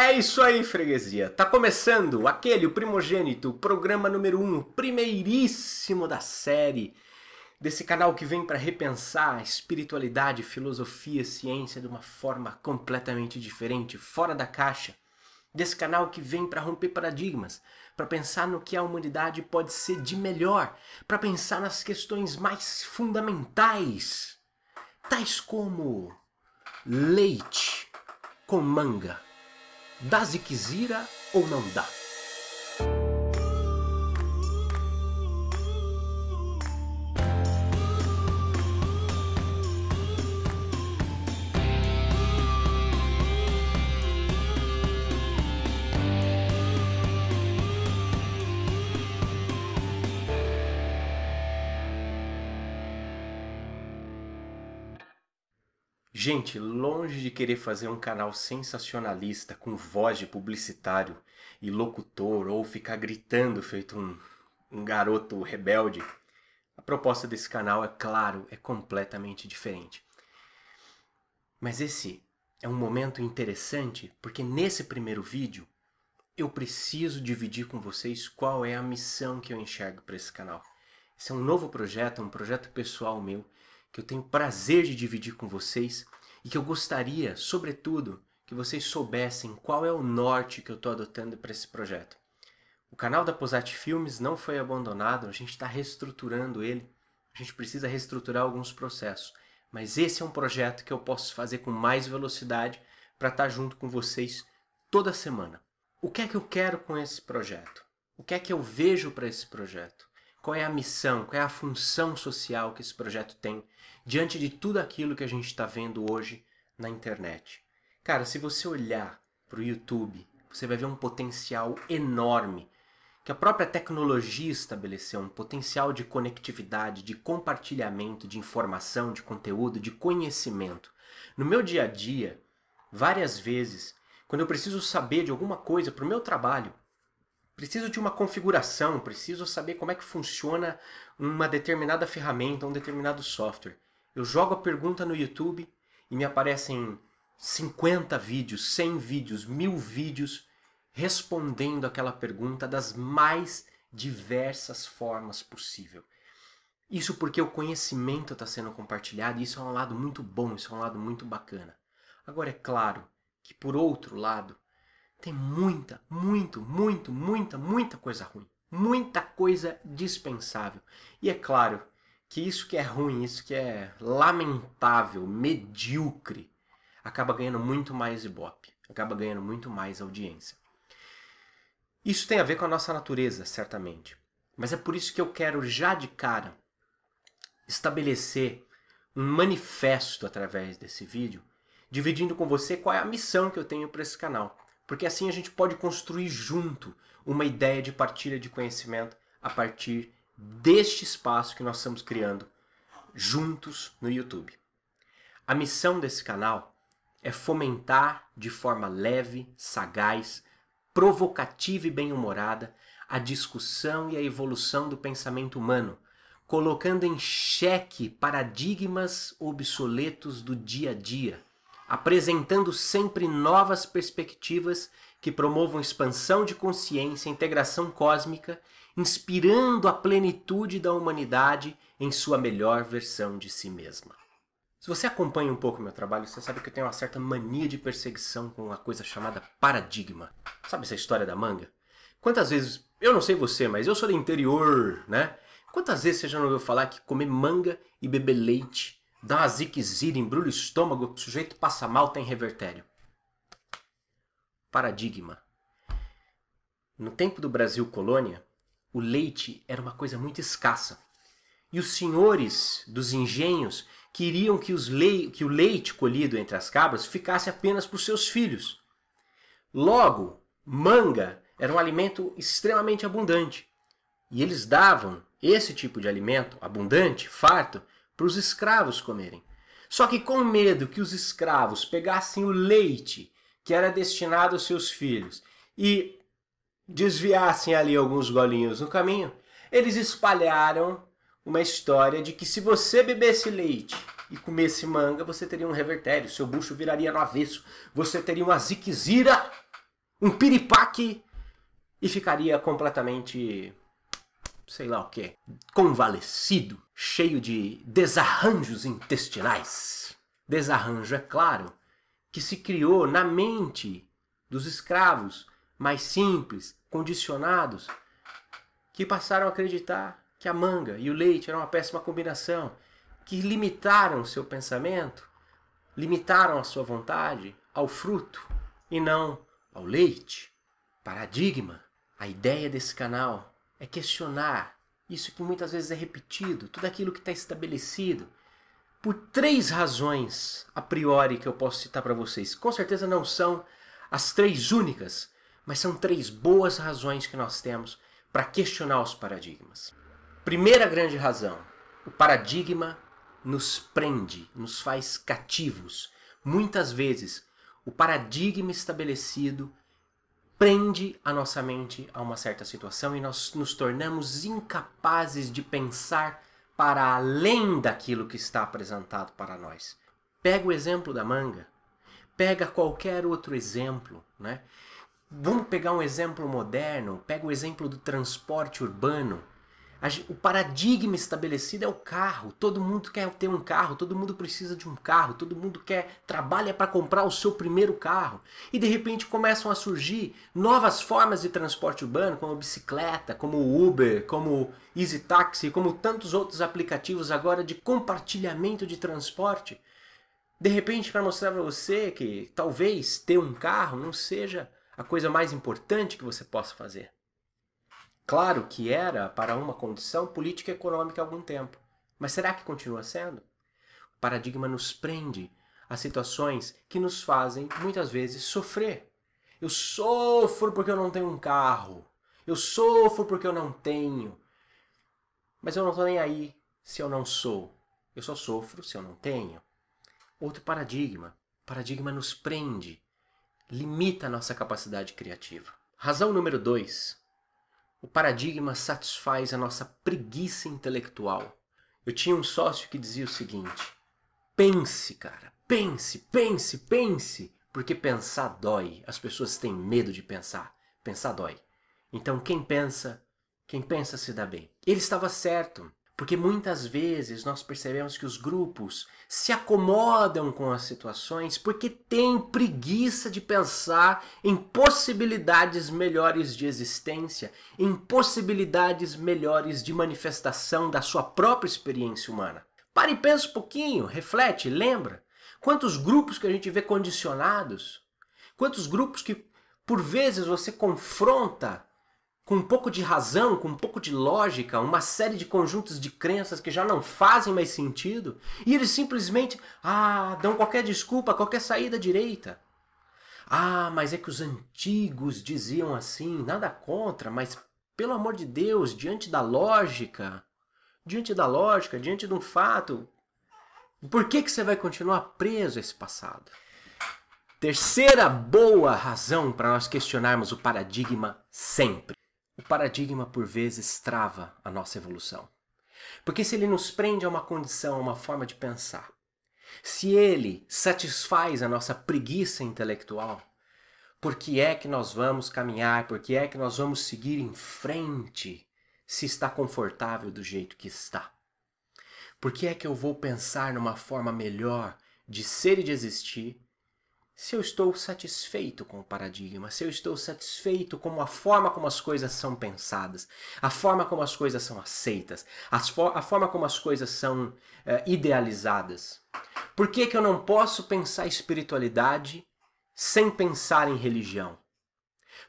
É isso aí, freguesia. Tá começando aquele, o primogênito, programa número um, primeiríssimo da série. Desse canal que vem para repensar espiritualidade, filosofia, ciência de uma forma completamente diferente, fora da caixa. Desse canal que vem para romper paradigmas, para pensar no que a humanidade pode ser de melhor, para pensar nas questões mais fundamentais, tais como leite com manga Dá ziquezira ou não dá? Gente, longe de querer fazer um canal sensacionalista com voz de publicitário e locutor ou ficar gritando feito um, um garoto rebelde, a proposta desse canal, é claro, é completamente diferente. Mas esse é um momento interessante porque nesse primeiro vídeo eu preciso dividir com vocês qual é a missão que eu enxergo para esse canal. Esse é um novo projeto, um projeto pessoal meu que eu tenho prazer de dividir com vocês e que eu gostaria, sobretudo, que vocês soubessem qual é o norte que eu estou adotando para esse projeto. O canal da Posat Filmes não foi abandonado, a gente está reestruturando ele, a gente precisa reestruturar alguns processos, mas esse é um projeto que eu posso fazer com mais velocidade para estar tá junto com vocês toda semana. O que é que eu quero com esse projeto? O que é que eu vejo para esse projeto? Qual é a missão, qual é a função social que esse projeto tem diante de tudo aquilo que a gente está vendo hoje na internet? Cara, se você olhar para o YouTube, você vai ver um potencial enorme que a própria tecnologia estabeleceu um potencial de conectividade, de compartilhamento de informação, de conteúdo, de conhecimento. No meu dia a dia, várias vezes, quando eu preciso saber de alguma coisa para o meu trabalho, preciso de uma configuração, preciso saber como é que funciona uma determinada ferramenta, um determinado software. Eu jogo a pergunta no YouTube e me aparecem 50 vídeos, 100 vídeos, mil vídeos respondendo aquela pergunta das mais diversas formas possível. Isso porque o conhecimento está sendo compartilhado e isso é um lado muito bom, isso é um lado muito bacana. Agora é claro que por outro lado, tem muita, muito, muito, muita, muita coisa ruim. Muita coisa dispensável. E é claro que isso que é ruim, isso que é lamentável, medíocre, acaba ganhando muito mais ibope, acaba ganhando muito mais audiência. Isso tem a ver com a nossa natureza, certamente. Mas é por isso que eu quero já de cara estabelecer um manifesto através desse vídeo, dividindo com você qual é a missão que eu tenho para esse canal porque assim a gente pode construir junto uma ideia de partilha de conhecimento a partir deste espaço que nós estamos criando juntos no YouTube. A missão desse canal é fomentar de forma leve, sagaz, provocativa e bem-humorada a discussão e a evolução do pensamento humano, colocando em xeque paradigmas obsoletos do dia a dia apresentando sempre novas perspectivas que promovam expansão de consciência, integração cósmica, inspirando a plenitude da humanidade em sua melhor versão de si mesma. Se você acompanha um pouco meu trabalho, você sabe que eu tenho uma certa mania de perseguição com uma coisa chamada paradigma. Sabe essa história da manga? Quantas vezes, eu não sei você, mas eu sou do interior, né? Quantas vezes você já não ouviu falar que comer manga e beber leite Dá uma ziquezira, embrulha o estômago, o sujeito passa mal, tem revertério. Paradigma. No tempo do Brasil colônia, o leite era uma coisa muito escassa. E os senhores dos engenhos queriam que, le que o leite colhido entre as cabras ficasse apenas para os seus filhos. Logo, manga era um alimento extremamente abundante. E eles davam esse tipo de alimento abundante, farto, para os escravos comerem. Só que com medo que os escravos pegassem o leite que era destinado aos seus filhos e desviassem ali alguns golinhos no caminho, eles espalharam uma história de que se você bebesse leite e comesse manga, você teria um revertério, seu bucho viraria no avesso, você teria uma ziquezira um piripaque e ficaria completamente, sei lá o que, convalescido, cheio de desarranjos intestinais. Desarranjo, é claro, que se criou na mente dos escravos mais simples, condicionados, que passaram a acreditar que a manga e o leite eram uma péssima combinação, que limitaram seu pensamento, limitaram a sua vontade ao fruto e não ao leite. Paradigma. A ideia desse canal é questionar isso que muitas vezes é repetido, tudo aquilo que está estabelecido, por três razões a priori que eu posso citar para vocês. Com certeza não são as três únicas, mas são três boas razões que nós temos para questionar os paradigmas. Primeira grande razão: o paradigma nos prende, nos faz cativos. Muitas vezes, o paradigma estabelecido prende a nossa mente a uma certa situação e nós nos tornamos incapazes de pensar para além daquilo que está apresentado para nós. Pega o exemplo da manga, pega qualquer outro exemplo, né? Vamos pegar um exemplo moderno, pega o exemplo do transporte urbano. O paradigma estabelecido é o carro. Todo mundo quer ter um carro, todo mundo precisa de um carro, todo mundo quer trabalha para comprar o seu primeiro carro. E de repente começam a surgir novas formas de transporte urbano, como bicicleta, como Uber, como Easy Taxi, como tantos outros aplicativos agora de compartilhamento de transporte. De repente para mostrar para você que talvez ter um carro não seja a coisa mais importante que você possa fazer. Claro que era para uma condição política e econômica há algum tempo, mas será que continua sendo? O paradigma nos prende a situações que nos fazem muitas vezes sofrer. Eu sofro porque eu não tenho um carro. Eu sofro porque eu não tenho. Mas eu não estou nem aí se eu não sou. Eu só sofro se eu não tenho. Outro paradigma. O paradigma nos prende limita a nossa capacidade criativa. Razão número 2. O paradigma satisfaz a nossa preguiça intelectual. Eu tinha um sócio que dizia o seguinte: pense, cara, pense, pense, pense, porque pensar dói. As pessoas têm medo de pensar. Pensar dói. Então quem pensa, quem pensa se dá bem. Ele estava certo. Porque muitas vezes nós percebemos que os grupos se acomodam com as situações porque têm preguiça de pensar em possibilidades melhores de existência, em possibilidades melhores de manifestação da sua própria experiência humana. Pare e pensa um pouquinho, reflete, lembra. Quantos grupos que a gente vê condicionados? Quantos grupos que por vezes você confronta com um pouco de razão, com um pouco de lógica, uma série de conjuntos de crenças que já não fazem mais sentido, e eles simplesmente ah, dão qualquer desculpa, qualquer saída direita. Ah, mas é que os antigos diziam assim, nada contra, mas pelo amor de Deus, diante da lógica, diante da lógica, diante de um fato, por que, que você vai continuar preso a esse passado? Terceira boa razão para nós questionarmos o paradigma sempre. O paradigma por vezes trava a nossa evolução. Porque se ele nos prende a uma condição, a uma forma de pensar, se ele satisfaz a nossa preguiça intelectual, por que é que nós vamos caminhar, por que é que nós vamos seguir em frente se está confortável do jeito que está? Por que é que eu vou pensar numa forma melhor de ser e de existir se eu estou satisfeito com o paradigma, se eu estou satisfeito com a forma como as coisas são pensadas, a forma como as coisas são aceitas, a forma como as coisas são uh, idealizadas. Por que, que eu não posso pensar espiritualidade sem pensar em religião?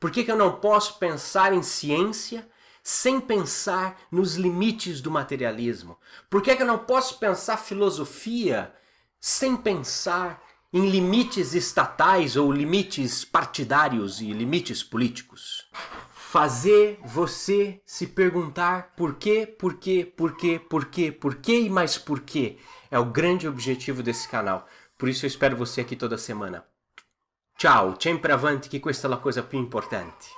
Por que, que eu não posso pensar em ciência sem pensar nos limites do materialismo? Por que, que eu não posso pensar filosofia sem pensar em limites estatais ou limites partidários e limites políticos. Fazer você se perguntar por quê, por quê, por quê, por quê, por quê e mais por quê é o grande objetivo desse canal. Por isso eu espero você aqui toda semana. Ciao, sempre avanti que questa é a coisa più importante.